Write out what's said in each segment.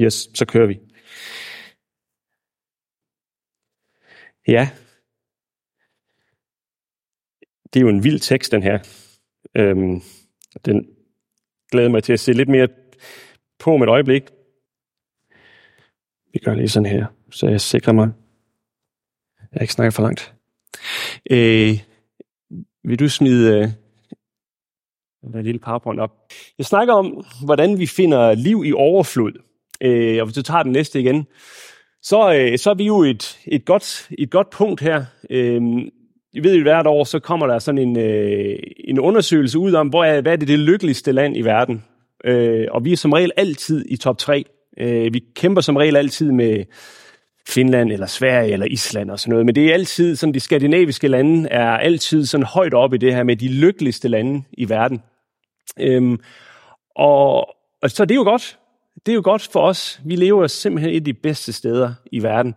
Yes, så kører vi. Ja. Det er jo en vild tekst, den her. Øhm, den glæder mig til at se lidt mere på om et øjeblik. Vi gør lige sådan her, så jeg sikrer mig. Jeg ikke snakker for langt. Øh, vil du smide øh, en lille powerpoint op? Jeg snakker om, hvordan vi finder liv i overflod. Øh, og hvis du tager den næste igen, så, øh, så er vi jo et, et, godt, et godt punkt her. Øh, I ved jo, hvert år, så kommer der sådan en, øh, en undersøgelse ud om, hvor er, hvad er det, det lykkeligste land i verden. Øh, og vi er som regel altid i top 3. Øh, vi kæmper som regel altid med Finland eller Sverige eller Island og sådan noget. Men det er altid, sådan de skandinaviske lande er altid sådan højt oppe i det her med de lykkeligste lande i verden. Øhm, og, og så det er jo godt. Det er jo godt for os. Vi lever simpelthen et af de bedste steder i verden.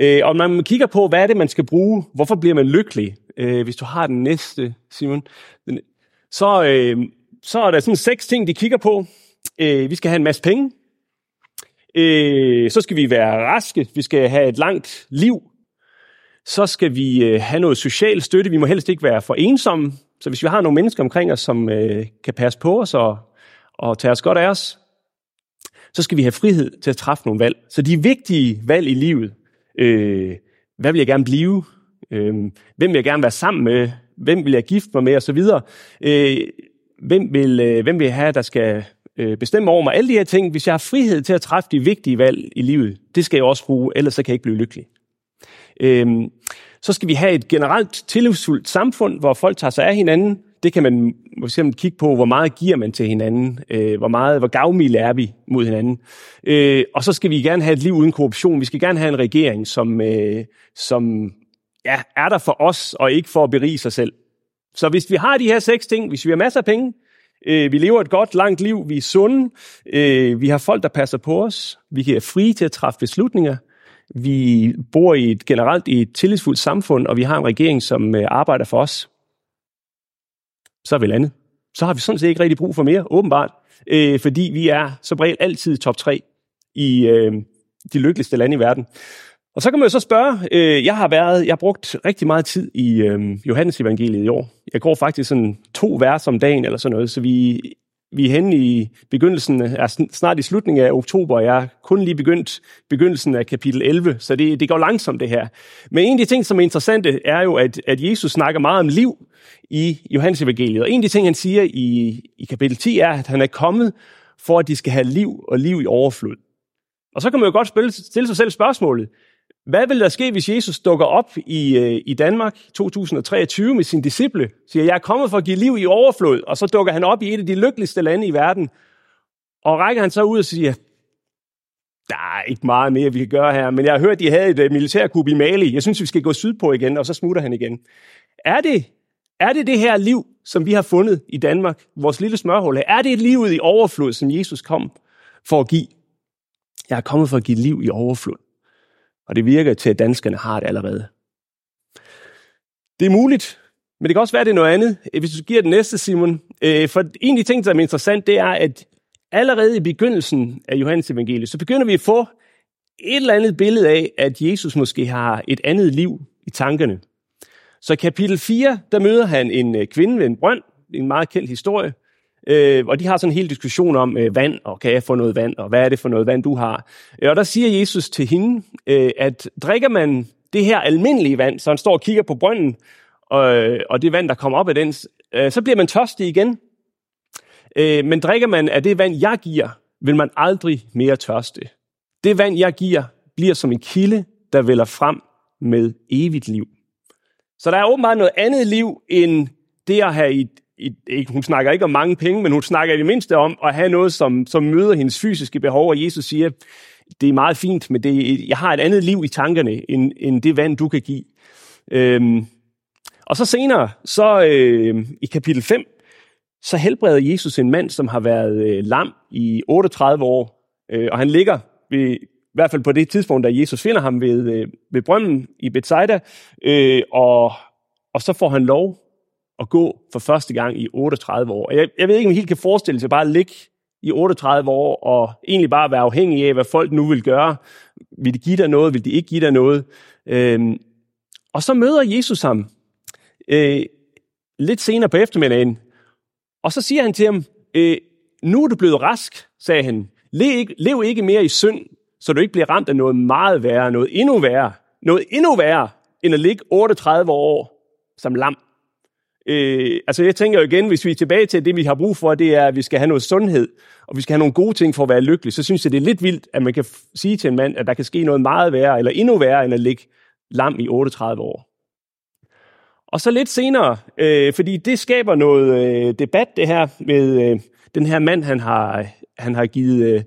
Øh, og når man kigger på, hvad er det, man skal bruge? Hvorfor bliver man lykkelig? Øh, hvis du har den næste, Simon. Så, øh, så er der sådan seks ting, de kigger på. Øh, vi skal have en masse penge. Øh, så skal vi være raske. Vi skal have et langt liv. Så skal vi øh, have noget social støtte. Vi må helst ikke være for ensomme. Så hvis vi har nogle mennesker omkring os, som øh, kan passe på os og, og tage os godt af os, så skal vi have frihed til at træffe nogle valg. Så de vigtige valg i livet, øh, hvad vil jeg gerne blive? Øh, hvem vil jeg gerne være sammen med? Hvem vil jeg gifte mig med? Og så videre. Øh, hvem, vil, øh, hvem vil jeg have, der skal øh, bestemme over mig? Alle de her ting, hvis jeg har frihed til at træffe de vigtige valg i livet, det skal jeg også bruge, ellers så kan jeg ikke blive lykkelig. Øh, så skal vi have et generelt tillidsfuldt samfund, hvor folk tager sig af hinanden. Det kan man eksempel kigge på, hvor meget giver man til hinanden, øh, hvor meget, hvor gavmilde er vi mod hinanden. Øh, og så skal vi gerne have et liv uden korruption. Vi skal gerne have en regering, som, øh, som ja, er der for os, og ikke for at berige sig selv. Så hvis vi har de her seks ting, hvis vi har masser af penge, øh, vi lever et godt, langt liv, vi er sunde, øh, vi har folk, der passer på os, vi er frie til at træffe beslutninger, vi bor i et generelt i et tillidsfuldt samfund, og vi har en regering, som øh, arbejder for os, så er vi landet. Så har vi sådan set ikke rigtig brug for mere, åbenbart, øh, fordi vi er som regel altid top 3 i øh, de lykkeligste lande i verden. Og så kan man jo så spørge, øh, jeg har været, jeg har brugt rigtig meget tid i øh, Johannes evangeliet i år. Jeg går faktisk sådan to vers om dagen eller sådan noget, så vi, vi er henne i begyndelsen, er snart i slutningen af oktober, og jeg er kun lige begyndt begyndelsen af kapitel 11, så det, det går langsomt det her. Men en af de ting, som er interessante, er jo, at, at Jesus snakker meget om liv i Johannes evangeliet. Og en af de ting, han siger i, i kapitel 10, er, at han er kommet for, at de skal have liv og liv i overflod. Og så kan man jo godt spille, stille sig selv spørgsmålet, hvad vil der ske, hvis Jesus dukker op i, øh, i Danmark 2023 med sin disciple? Siger, jeg er kommet for at give liv i overflod, og så dukker han op i et af de lykkeligste lande i verden. Og rækker han så ud og siger, der er ikke meget mere, vi kan gøre her, men jeg har hørt, de havde et øh, militærkup i Mali. Jeg synes, vi skal gå sydpå igen, og så smutter han igen. Er det, er det det her liv, som vi har fundet i Danmark, vores lille smørhul Er det et liv i overflod, som Jesus kom for at give? Jeg er kommet for at give liv i overflod. Og det virker til, at danskerne har det allerede. Det er muligt, men det kan også være, det er noget andet. Øh, hvis du giver den næste, Simon. Øh, for en af de ting, der er interessant, det er, at allerede i begyndelsen af Johannes evangeliet, så begynder vi at få et eller andet billede af, at Jesus måske har et andet liv i tankerne. Så i kapitel 4, der møder han en øh, kvinde ved en brønd, en meget kendt historie, Øh, og de har sådan en hel diskussion om øh, vand, og kan jeg få noget vand, og hvad er det for noget vand, du har? Øh, og der siger Jesus til hende, øh, at drikker man det her almindelige vand, så han står og kigger på brønden, og, øh, og det vand, der kommer op af den, øh, så bliver man tørstig igen. Øh, men drikker man af det vand, jeg giver, vil man aldrig mere tørste. Det vand, jeg giver, bliver som en kilde, der vælger frem med evigt liv. Så der er åbenbart noget andet liv, end det at have et ikke, hun snakker ikke om mange penge, men hun snakker i det mindste om at have noget, som, som møder hendes fysiske behov, og Jesus siger, det er meget fint, men det, jeg har et andet liv i tankerne, end, end det vand, du kan give. Øhm, og så senere, så øh, i kapitel 5, så helbreder Jesus en mand, som har været øh, lam i 38 år, øh, og han ligger ved, i hvert fald på det tidspunkt, da Jesus finder ham ved, øh, ved brønden i Bethsaida, øh, og, og så får han lov at gå for første gang i 38 år. Jeg, jeg ved ikke, om I helt kan forestille sig bare at ligge i 38 år, og egentlig bare være afhængig af, hvad folk nu vil gøre. Vil de give dig noget? Vil de ikke give dig noget? Øhm, og så møder Jesus ham øh, lidt senere på eftermiddagen, og så siger han til ham, øh, nu er du blevet rask, sagde han. Lev ikke, lev ikke mere i synd, så du ikke bliver ramt af noget meget værre, noget endnu værre. Noget endnu værre, end at ligge 38 år som lam. Øh, altså jeg tænker jo igen, hvis vi er tilbage til det, vi har brug for, det er, at vi skal have noget sundhed, og vi skal have nogle gode ting for at være lykkelig, så synes jeg, det er lidt vildt, at man kan sige til en mand, at der kan ske noget meget værre, eller endnu værre, end at ligge lam i 38 år. Og så lidt senere, øh, fordi det skaber noget øh, debat, det her med øh, den her mand, han har, han har givet øh,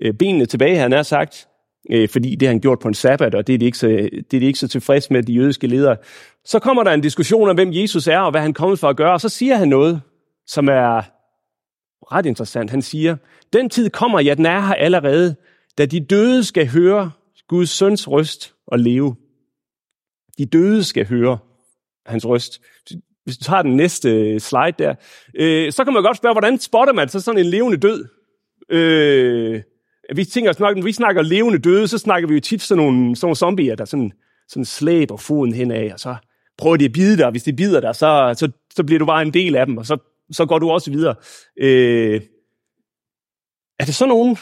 øh benene tilbage, han har sagt, øh, fordi det har han gjort på en sabbat, og det er de ikke så, det er de ikke så tilfreds med, de jødiske ledere. Så kommer der en diskussion om, hvem Jesus er, og hvad han kommer for at gøre, og så siger han noget, som er ret interessant. Han siger, den tid kommer, ja, den er her allerede, da de døde skal høre Guds søns røst og leve. De døde skal høre hans røst. Hvis du tager den næste øh, slide der, øh, så kan man godt spørge, hvordan spotter man så sådan en levende død? Øh, vi tænker, når vi snakker levende døde, så snakker vi jo tit sådan nogle, sådan nogle zombier, der sådan, sådan slæber foden henad, og så prøver de at bide dig, og hvis de bider dig, så, så, så bliver du bare en del af dem, og så, så går du også videre. Øh, er det sådan nogen,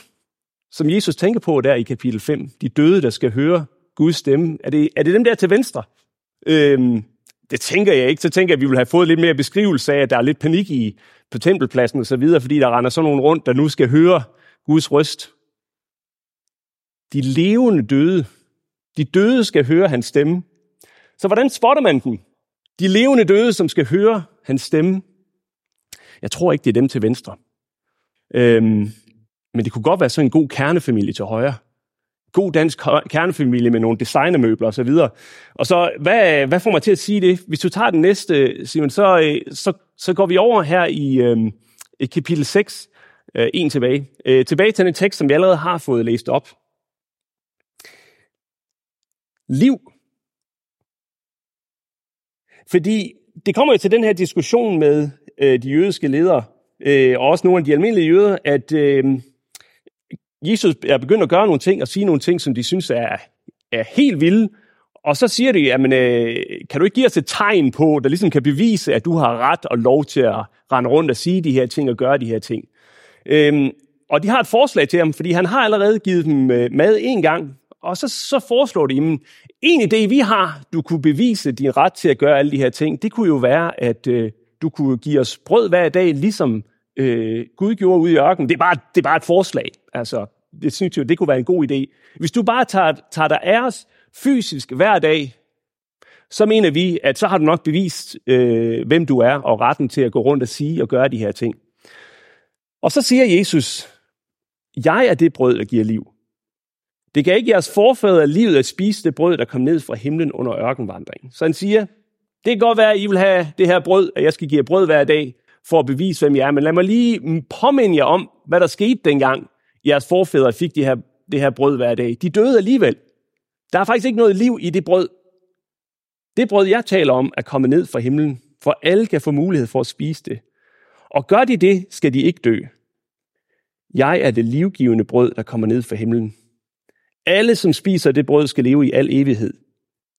som Jesus tænker på der i kapitel 5, de døde, der skal høre Guds stemme, er det, er det dem der til venstre? Øh, det tænker jeg ikke. Så tænker jeg, at vi vil have fået lidt mere beskrivelse af, at der er lidt panik i på tempelpladsen og så videre, fordi der render sådan nogen rundt, der nu skal høre Guds røst. De levende døde. De døde skal høre hans stemme. Så hvordan spotter man dem? De levende døde, som skal høre hans stemme. Jeg tror ikke, det er dem til venstre. Øhm, men det kunne godt være sådan en god kernefamilie til højre god dansk kernefamilie med nogle designermøbler osv. Og, og så, hvad, hvad får mig til at sige det? Hvis du tager den næste, Simon, så, øh, så, så går vi over her i, øhm, i kapitel 6, øh, en tilbage. Øh, tilbage til den tekst, som vi allerede har fået læst op. Liv. Fordi det kommer jo til den her diskussion med øh, de jødiske ledere, øh, og også nogle af de almindelige jøder, at... Øh, Jesus er begyndt at gøre nogle ting og sige nogle ting, som de synes er, er helt vilde. Og så siger de, jamen, øh, kan du ikke give os et tegn på, der ligesom kan bevise, at du har ret og lov til at rende rundt og sige de her ting og gøre de her ting. Øhm, og de har et forslag til ham, fordi han har allerede givet dem øh, mad en gang. Og så, så foreslår de, men en idé vi har, du kunne bevise din ret til at gøre alle de her ting, det kunne jo være, at øh, du kunne give os brød hver dag, ligesom øh, Gud gjorde ude i ørkenen. Det er, bare, det er bare et forslag. Altså, det synes jeg, det kunne være en god idé. Hvis du bare tager, tager dig af os fysisk hver dag, så mener vi, at så har du nok bevist, øh, hvem du er, og retten til at gå rundt og sige og gøre de her ting. Og så siger Jesus, jeg er det brød, der giver liv. Det kan ikke jeres forfædre livet at spise det brød, der kom ned fra himlen under ørkenvandringen. Så han siger, det kan godt være, at I vil have det her brød, at jeg skal give jer brød hver dag, for at bevise, hvem jeg er. Men lad mig lige påminde jer om, hvad der skete dengang, jeres forfædre fik de her, det her brød hver dag. De døde alligevel. Der er faktisk ikke noget liv i det brød. Det brød, jeg taler om, er kommet ned fra himlen, for alle kan få mulighed for at spise det. Og gør de det, skal de ikke dø. Jeg er det livgivende brød, der kommer ned fra himlen. Alle, som spiser det brød, skal leve i al evighed.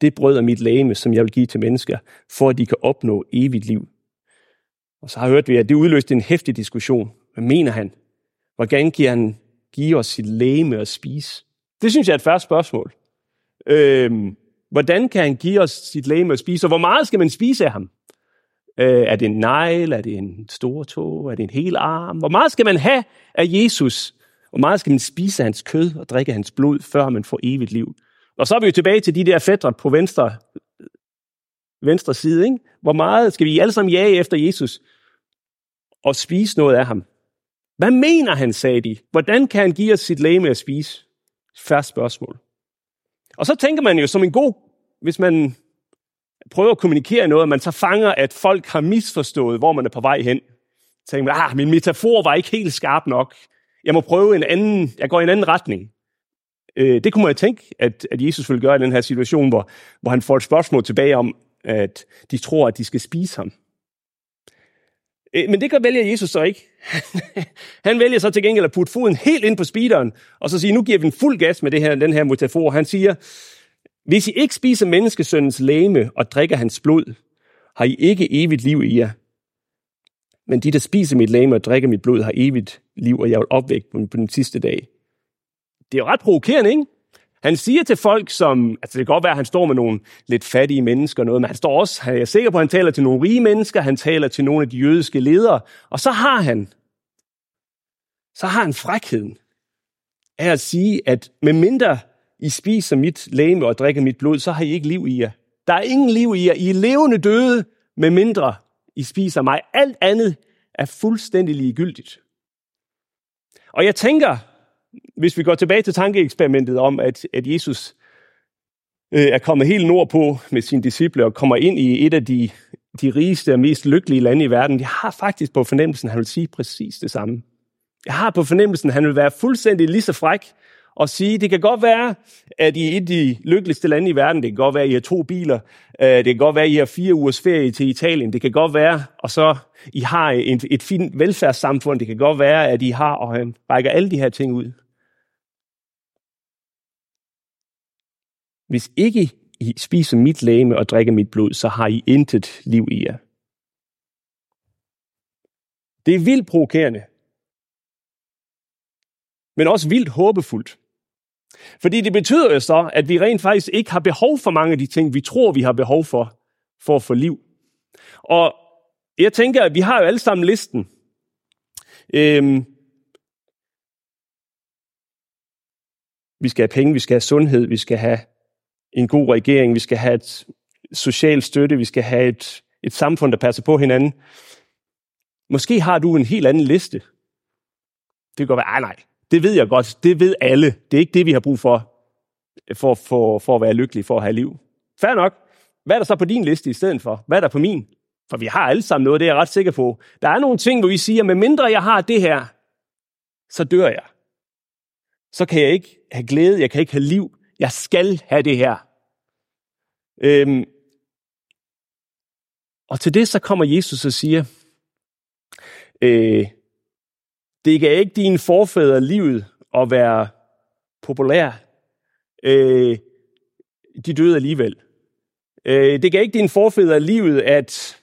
Det brød er mit lægeme, som jeg vil give til mennesker, for at de kan opnå evigt liv. Og så har jeg hørt vi, at det udløste en hæftig diskussion. Hvad mener han? Hvordan kan han give os sit læme at spise? Det synes jeg er et færre spørgsmål. Øhm, hvordan kan han give os sit læme at spise, og hvor meget skal man spise af ham? Øh, er det en negl? Er det en stor tog? Er det en hel arm? Hvor meget skal man have af Jesus? Hvor meget skal man spise af hans kød og drikke hans blod, før man får evigt liv? Og så er vi jo tilbage til de der fætter på venstre, venstre side. Ikke? Hvor meget skal vi alle sammen jage efter Jesus og spise noget af ham? Hvad mener han, sagde de? Hvordan kan han give os sit læge at spise? Færre spørgsmål. Og så tænker man jo som en god, hvis man prøver at kommunikere noget, man så fanger, at folk har misforstået, hvor man er på vej hen. Så tænker man, ah, min metafor var ikke helt skarp nok. Jeg må prøve en anden, jeg går i en anden retning. Øh, det kunne man tænke, at, at Jesus ville gøre i den her situation, hvor, hvor han får et spørgsmål tilbage om, at de tror, at de skal spise ham. Øh, men det gør vælger Jesus så ikke. han vælger så til gengæld at putte foden helt ind på speederen, og så sige, nu giver vi en fuld gas med det her, den her metafor. Han siger, hvis I ikke spiser menneskesøndens læme og drikker hans blod, har I ikke evigt liv i jer. Men de, der spiser mit læme og drikker mit blod, har evigt liv, og jeg vil opvække på, på den sidste dag. Det er jo ret provokerende, ikke? Han siger til folk, som, altså det kan godt være, at han står med nogle lidt fattige mennesker og noget, men han står også, han er sikker på, at han taler til nogle rige mennesker, han taler til nogle af de jødiske ledere, og så har han, så har han frækheden af at sige, at med mindre I spiser mit læme og drikker mit blod, så har I ikke liv i jer. Der er ingen liv i jer. I er levende døde, med mindre I spiser mig. Alt andet er fuldstændig ligegyldigt. Og jeg tænker, hvis vi går tilbage til tankeeksperimentet om, at, at Jesus øh, er kommet helt nordpå med sine disciple og kommer ind i et af de, de rigeste og mest lykkelige lande i verden, jeg har faktisk på fornemmelsen, at han vil sige præcis det samme. Jeg har på fornemmelsen, at han vil være fuldstændig lige så fræk og sige, det kan godt være, at I er et af de lykkeligste lande i verden, det kan godt være, at I har to biler, øh, det kan godt være, at I har fire ugers ferie til Italien, det kan godt være, og så I har et, et fint velfærdssamfund, det kan godt være, at I har, og han rækker alle de her ting ud. Hvis ikke I spiser mit læme og drikker mit blod, så har I intet liv i jer. Det er vildt provokerende, men også vildt håbefuldt. Fordi det betyder jo så, at vi rent faktisk ikke har behov for mange af de ting, vi tror, vi har behov for, for at få liv. Og jeg tænker, at vi har jo alle sammen listen. Øhm, vi skal have penge, vi skal have sundhed, vi skal have en god regering, vi skal have et social støtte, vi skal have et, et samfund, der passer på hinanden. Måske har du en helt anden liste. Det kan godt være, ah, nej, det ved jeg godt, det ved alle. Det er ikke det, vi har brug for, for, for, for at være lykkelige, for at have liv. Fair nok. Hvad er der så på din liste i stedet for? Hvad er der på min? For vi har alle sammen noget, det er jeg ret sikker på. Der er nogle ting, hvor vi siger, med mindre jeg har det her, så dør jeg. Så kan jeg ikke have glæde, jeg kan ikke have liv. Jeg skal have det her. Øhm, og til det så kommer Jesus og siger, øh, det gav ikke dine forfædre livet at være populær. Øh, de døde alligevel. Øh, det gav ikke dine forfædre livet at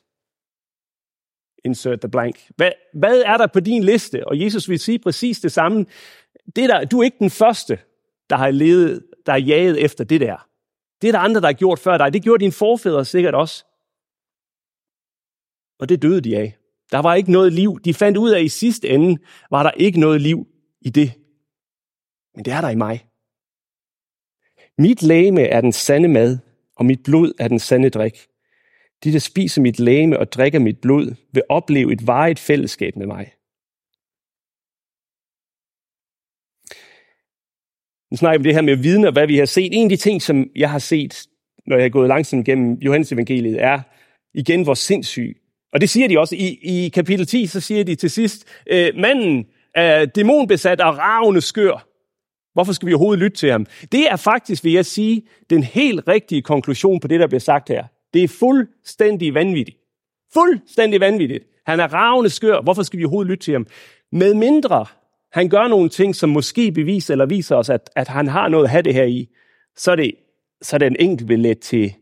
insert the blank. Hvad, hvad er der på din liste? Og Jesus vil sige præcis det samme. Det der, du er ikke den første, der har levet, der har jaget efter det der. Det er der andre, der har gjort før dig. Det gjorde dine forfædre sikkert også. Og det døde de af. Der var ikke noget liv. De fandt ud af, at i sidste ende var der ikke noget liv i det. Men det er der i mig. Mit læme er den sande mad, og mit blod er den sande drik. De, der spiser mit læme og drikker mit blod, vil opleve et varigt fællesskab med mig. Nu snakker vi om det her med viden og hvad vi har set. En af de ting, som jeg har set, når jeg har gået langsomt gennem Johannes evangeliet, er igen, hvor sindssyg og det siger de også i, i kapitel 10, så siger de til sidst, øh, manden er dæmonbesat og ravne skør. Hvorfor skal vi overhovedet lytte til ham? Det er faktisk, vil jeg sige, den helt rigtige konklusion på det, der bliver sagt her. Det er fuldstændig vanvittigt. Fuldstændig vanvittigt. Han er ravne skør. Hvorfor skal vi overhovedet lytte til ham? Med mindre han gør nogle ting, som måske beviser eller viser os, at, at han har noget at have det her i, så er det, så er det en enkelt billet til,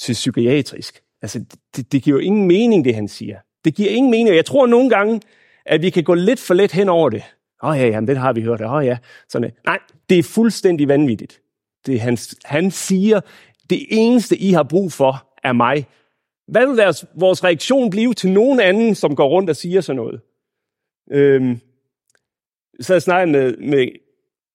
til psykiatrisk. Altså, det, det giver jo ingen mening, det han siger. Det giver ingen mening. Jeg tror nogle gange, at vi kan gå lidt for let hen over det. Åh oh, ja, jamen, det har vi hørt. Åh oh, ja. Sådan, nej, det er fuldstændig vanvittigt. Det, han, han siger, det eneste, I har brug for, er mig. Hvad vil deres, vores reaktion blive til nogen anden, som går rundt og siger sådan noget? Øhm, så jeg snakkede med, med,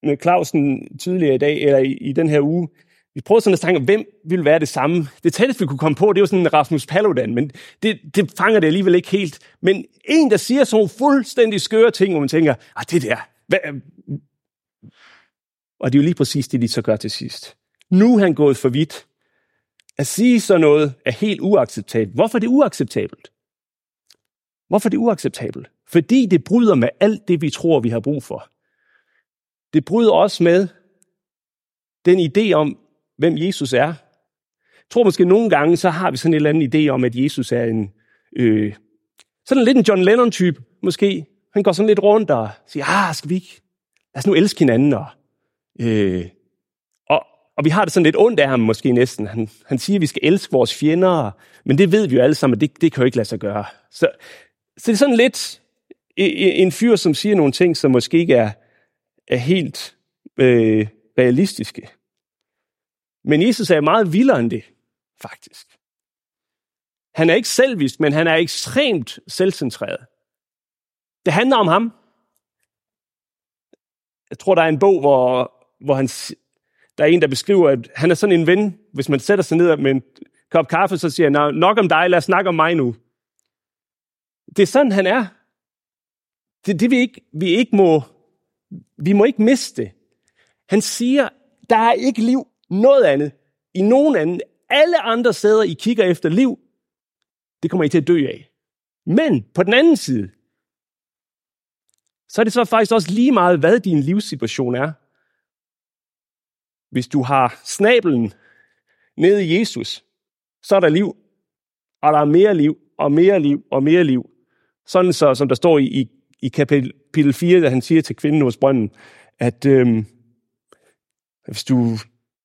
med Clausen tidligere i dag, eller i, i den her uge, vi prøvede sådan at tænke, hvem ville være det samme. Det tætteste, vi kunne komme på, det var sådan en Rasmus Paludan, men det, det fanger det alligevel ikke helt. Men en, der siger sådan nogle fuldstændig skøre ting, hvor man tænker, ah, det der, hvad? Og det er jo lige præcis det, de så gør til sidst. Nu er han gået for vidt. At sige sådan noget er helt uacceptabelt. Hvorfor er det uacceptabelt? Hvorfor er det uacceptabelt? Fordi det bryder med alt det, vi tror, vi har brug for. Det bryder også med den idé om, hvem Jesus er. Jeg tror måske nogle gange, så har vi sådan en eller anden idé om, at Jesus er en, øh, Sådan lidt en John Lennon-type, måske. Han går sådan lidt rundt og siger, ah, skal vi ikke? Lad os nu elske hinanden. Og, øh, og, og vi har det sådan lidt ondt af ham måske næsten. Han, han siger, at vi skal elske vores fjender, men det ved vi jo alle sammen, at det, det kan jo ikke lade sig gøre. Så, så det er sådan lidt en fyr, som siger nogle ting, som måske ikke er, er helt øh, realistiske. Men Jesus er meget vildere end det, faktisk. Han er ikke selvvist, men han er ekstremt selvcentreret. Det handler om ham. Jeg tror, der er en bog, hvor, hvor han, der er en, der beskriver, at han er sådan en ven. Hvis man sætter sig ned med en kop kaffe, så siger han, nok om dig, lad os snakke om mig nu. Det er sådan, han er. Det er det, vi ikke, vi ikke må, vi må ikke miste. Han siger, der er ikke liv noget andet i nogen anden. Alle andre steder, I kigger efter liv, det kommer I til at dø af. Men på den anden side, så er det så faktisk også lige meget, hvad din livssituation er. Hvis du har snabelen nede i Jesus, så er der liv, og der er mere liv, og mere liv, og mere liv. Sådan så, som der står i, i, i kapitel 4, da han siger til kvinden hos brønden, at øhm, hvis, du,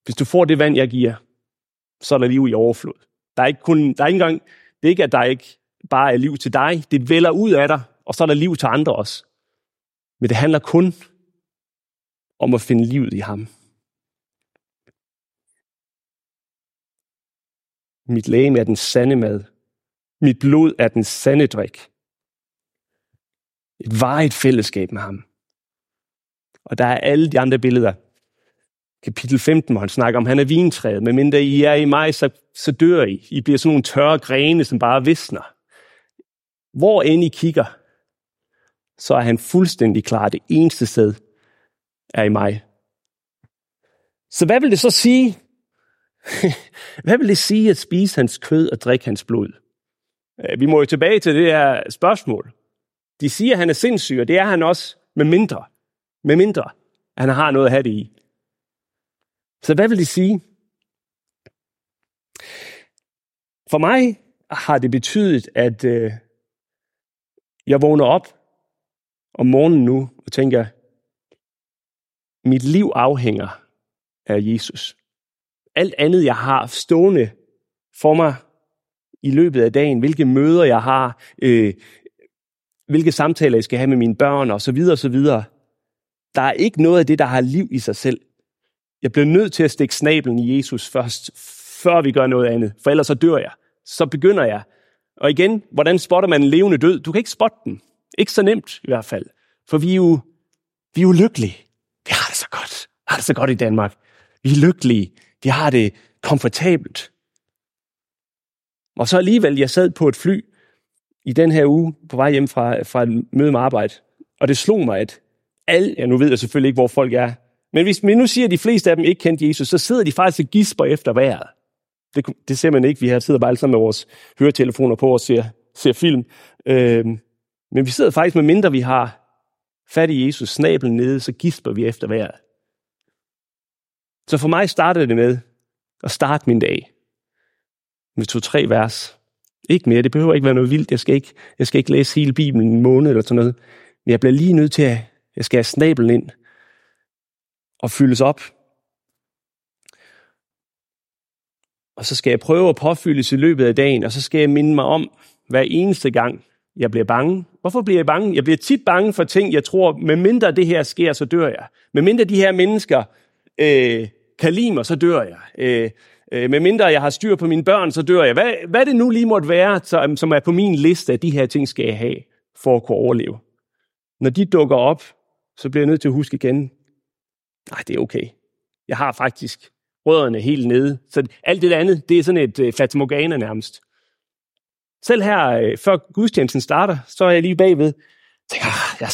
hvis du får det vand, jeg giver, så er der liv i overflod. Der er ikke kun, der er ikke engang, det er ikke, at der ikke bare er liv til dig, det vælger ud af dig, og så er der liv til andre også. Men det handler kun om at finde livet i ham. Mit læge er den sande mad. Mit blod er den sande drik. Et varigt fællesskab med ham. Og der er alle de andre billeder. Kapitel 15, hvor han snakker om, at han er vintræet. Men mindre I er i mig, så, så dør I. I bliver sådan nogle tørre grene, som bare visner. Hvor end I kigger, så er han fuldstændig klar. Det eneste sted er i mig. Så hvad vil det så sige? hvad vil det sige at spise hans kød og drikke hans blod? Øh, vi må jo tilbage til det her spørgsmål. De siger, at han er sindssyg, og det er han også med mindre. Med mindre, at han har noget at have det i. Så hvad vil det sige? For mig har det betydet, at øh, jeg vågner op om morgenen nu og tænker, mit liv afhænger af Jesus. Alt andet, jeg har stående for mig i løbet af dagen, hvilke møder jeg har, øh, hvilke samtaler jeg skal have med mine børn og så videre og så videre. Der er ikke noget af det, der har liv i sig selv. Jeg bliver nødt til at stikke snablen i Jesus først, før vi gør noget andet, for ellers så dør jeg. Så begynder jeg. Og igen, hvordan spotter man en levende død? Du kan ikke spotte den. Ikke så nemt i hvert fald. For vi er jo, vi er jo lykkelige. Vi har det så godt. Vi har det så godt i Danmark. Vi er lykkelige. Vi har det komfortabelt. Og så alligevel, jeg sad på et fly i den her uge på vej hjem fra, fra et møde med arbejde, og det slog mig, at alle, ja nu ved jeg selvfølgelig ikke, hvor folk er, men hvis vi nu siger, at de fleste af dem ikke kendte Jesus, så sidder de faktisk og gisper efter vejret. Det, det ser man ikke. Vi her sidder bare alle sammen med vores høretelefoner på og ser, ser film. Øhm, men vi sidder faktisk med mindre, vi har fat i Jesus, snablen nede, så gisper vi efter vejret. Så for mig startede det med at starte min dag med to-tre vers. Ikke mere, det behøver ikke være noget vildt. Jeg skal ikke, jeg skal ikke læse hele Bibelen en måned eller sådan noget. Men jeg bliver lige nødt til at, jeg skal have snablen ind og fyldes op. Og så skal jeg prøve at påfyldes i løbet af dagen, og så skal jeg minde mig om, hver eneste gang, jeg bliver bange. Hvorfor bliver jeg bange? Jeg bliver tit bange for ting, jeg tror, med mindre det her sker, så dør jeg. Med mindre de her mennesker øh, kan lide mig, så dør jeg. Øh, øh, med mindre jeg har styr på mine børn, så dør jeg. Hvad, hvad det nu lige måtte være, som, som er på min liste af de her ting, skal jeg have for at kunne overleve. Når de dukker op, så bliver jeg nødt til at huske igen, nej, det er okay. Jeg har faktisk rødderne helt nede. Så alt det andet, det er sådan et øh, fatamorgana nærmest. Selv her, øh, før gudstjenesten starter, så er jeg lige bagved. Tænker, ah, jeg,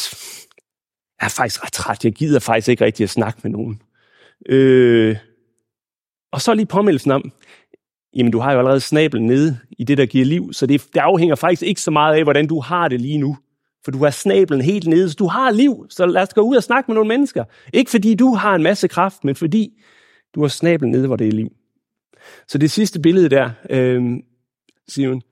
jeg er faktisk ret træt. Jeg gider faktisk ikke rigtig at snakke med nogen. Øh, og så lige påmeldelsen om, jamen du har jo allerede snablen nede i det, der giver liv, så det, det afhænger faktisk ikke så meget af, hvordan du har det lige nu. For du har snablen helt nede, så du har liv, så lad os gå ud og snakke med nogle mennesker. Ikke fordi du har en masse kraft, men fordi du har snablen nede, hvor det er liv. Så det sidste billede der, øh, Simon,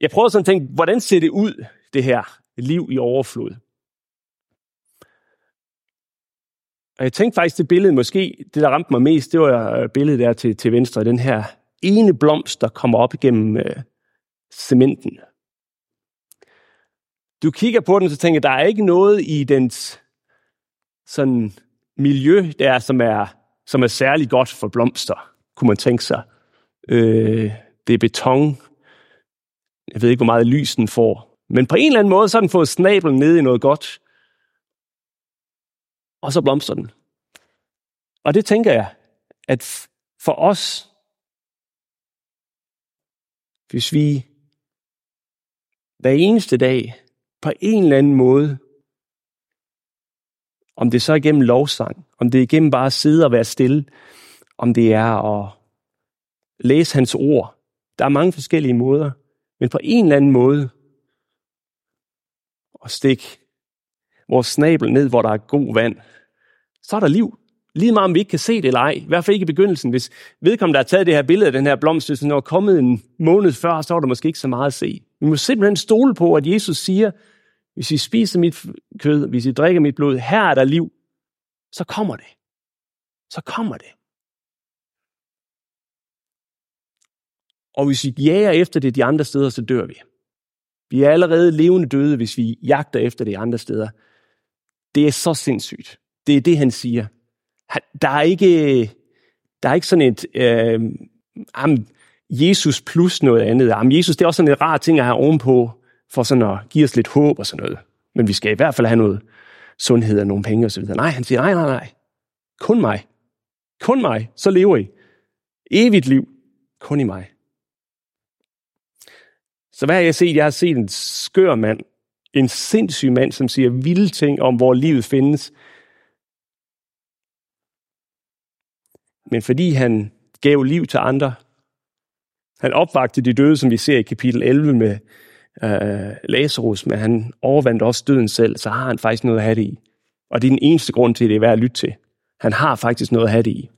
jeg prøver sådan at tænke, hvordan ser det ud, det her liv i overflod? Og jeg tænkte faktisk, det billede måske, det der ramte mig mest, det var øh, billedet der til, til venstre, den her ene blomst, der kommer op igennem øh, cementen. Du kigger på den, så tænker der er ikke noget i dens sådan miljø der, som er, som er særlig godt for blomster, kunne man tænke sig. Øh, det er beton. Jeg ved ikke, hvor meget lys den får. Men på en eller anden måde, så har den fået snablen ned i noget godt. Og så blomster den. Og det tænker jeg, at for os, hvis vi hver eneste dag på en eller anden måde, om det så er gennem lovsang, om det er gennem bare at sidde og være stille, om det er at læse hans ord. Der er mange forskellige måder, men på en eller anden måde at stikke vores snabel ned, hvor der er god vand, så er der liv. Lige meget om vi ikke kan se det eller ej, i hvert fald ikke i begyndelsen. Hvis vedkommende, der har taget det her billede af den her blomst, hvis den var kommet en måned før, så var der måske ikke så meget at se. Vi må simpelthen stole på, at Jesus siger, hvis I spiser mit kød, hvis I drikker mit blod, her er der liv, så kommer det. Så kommer det. Og hvis vi jager efter det de andre steder, så dør vi. Vi er allerede levende døde, hvis vi jagter efter det andre steder. Det er så sindssygt. Det er det, han siger. Der er ikke, der er ikke sådan et, øh, jamen, Jesus plus noget andet. Jamen, Jesus, det er også sådan et rar ting at have ovenpå, for sådan at give os lidt håb og sådan noget. Men vi skal i hvert fald have noget sundhed og nogle penge osv. Nej, han siger, nej, nej, nej. Kun mig. Kun mig. Så lever I. Evigt liv. Kun i mig. Så hvad har jeg set? Jeg har set en skør mand. En sindssyg mand, som siger vilde ting om, hvor livet findes. Men fordi han gav liv til andre, han opvagte de døde, som vi ser i kapitel 11 med øh, Lazarus, men han overvandt også døden selv, så har han faktisk noget at have det i. Og det er den eneste grund til, at det er værd at lytte til. Han har faktisk noget at have det i.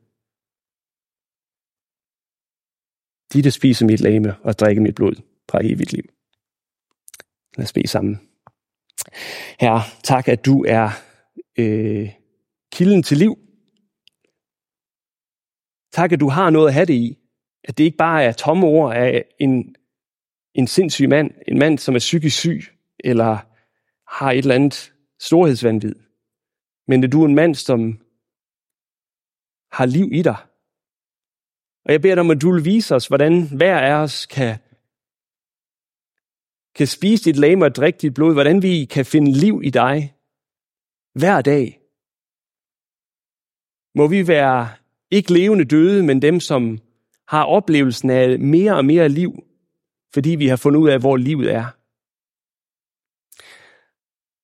De, der spiser mit lame og drikker mit blod, fra evigt liv. Lad os bede sammen. Herre, tak, at du er øh, kilden til liv. Tak, at du har noget at have det i. At det ikke bare er tomme ord af en, en sindssyg mand, en mand, som er psykisk syg, eller har et eller andet storhedsvandvid. Men at du er en mand, som har liv i dig. Og jeg beder dig om, at du vil vise os, hvordan hver af os kan kan spise dit lame og drikke dit blod, hvordan vi kan finde liv i dig hver dag. Må vi være ikke levende døde, men dem, som har oplevelsen af mere og mere liv, fordi vi har fundet ud af, hvor livet er.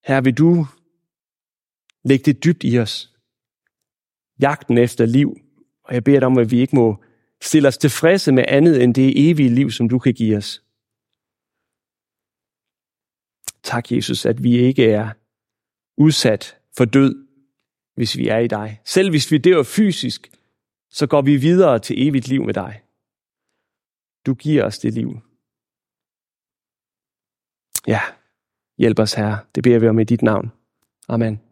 Her vil du lægge det dybt i os. Jagten efter liv. Og jeg beder dig om, at vi ikke må stille os tilfredse med andet end det evige liv, som du kan give os. Tak, Jesus, at vi ikke er udsat for død, hvis vi er i dig. Selv hvis vi dør fysisk, så går vi videre til evigt liv med dig. Du giver os det liv. Ja, hjælp os, Herre. Det beder vi om i dit navn. Amen.